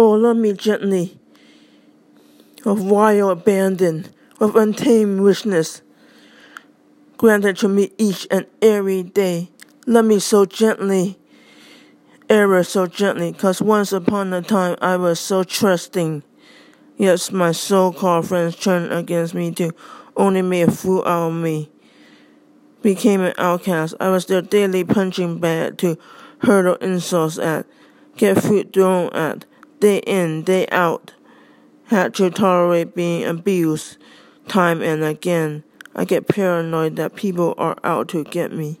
Oh, love me gently, of wild abandon, of untamed wishness, granted to me each and every day. Love me so gently, ever so gently, cause once upon a time I was so trusting. Yes, my so-called friends turned against me too, only made a fool out of me. Became an outcast. I was their daily punching bag to hurl insults at, get food thrown at, day in, day out. Had to tolerate being abused time and again. I get paranoid that people are out to get me.